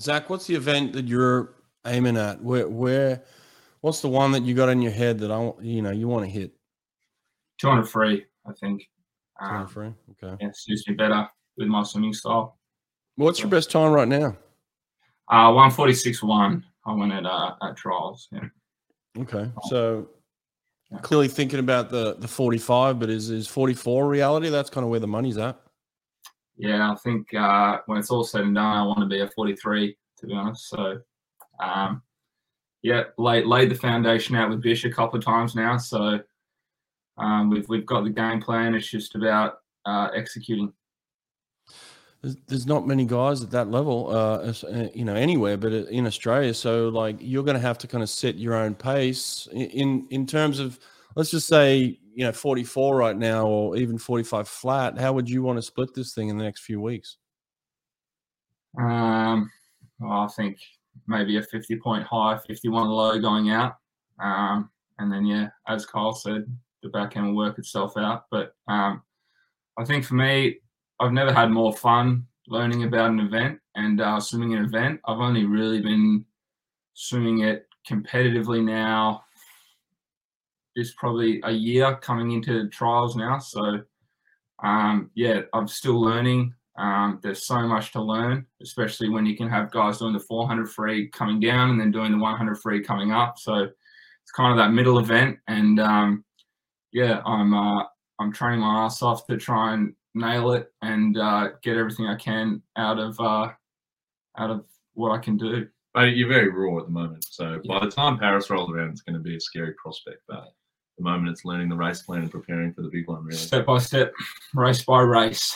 Zach, what's the event that you're aiming at? Where, where, what's the one that you got in your head that I, want- you know, you want to hit? 200 free, I think. Time Um, frame? Okay. yeah, suits me better with my swimming style. What's your best time right now? Uh, 146.1. I went at uh, at trials. Yeah. Okay. So Yeah. clearly thinking about the the 45, but is is 44 reality? That's kind of where the money's at. Yeah, I think uh, when it's all said and done, I want to be a 43, to be honest. So, um, yeah, laid, laid the foundation out with Bish a couple of times now. So, um, we've, we've got the game plan. It's just about uh, executing. There's, not many guys at that level, uh, uh, you know, anywhere, but uh, in Australia. So like you're going to have to kind of set your own pace in in terms of let's just say you know 44 right now or even 45 flat. How would you want to split this thing in the next few weeks? Um, well, I think maybe a 50 point high, 51 low going out. Um, and then, yeah, as Kyle said, the back end will work itself out. But um, I think for me, I've never had more fun learning about an event and uh, swimming an event. I've only really been swimming it competitively now. It's probably a year coming into trials now. So, um, yeah, I'm still learning. Um, there's so much to learn, especially when you can have guys doing the 400 free coming down and then doing the 100 free coming up. So it's kind of that middle event, and um, yeah, I'm uh, I'm training my ass off to try and nail it and uh, get everything I can out of uh, out of what I can do. But you're very raw at the moment. So Yeah. by the time Paris rolls around, it's going to be a scary prospect. But moment, it's learning the race plan and preparing for the big one, really. Step by step, race by race.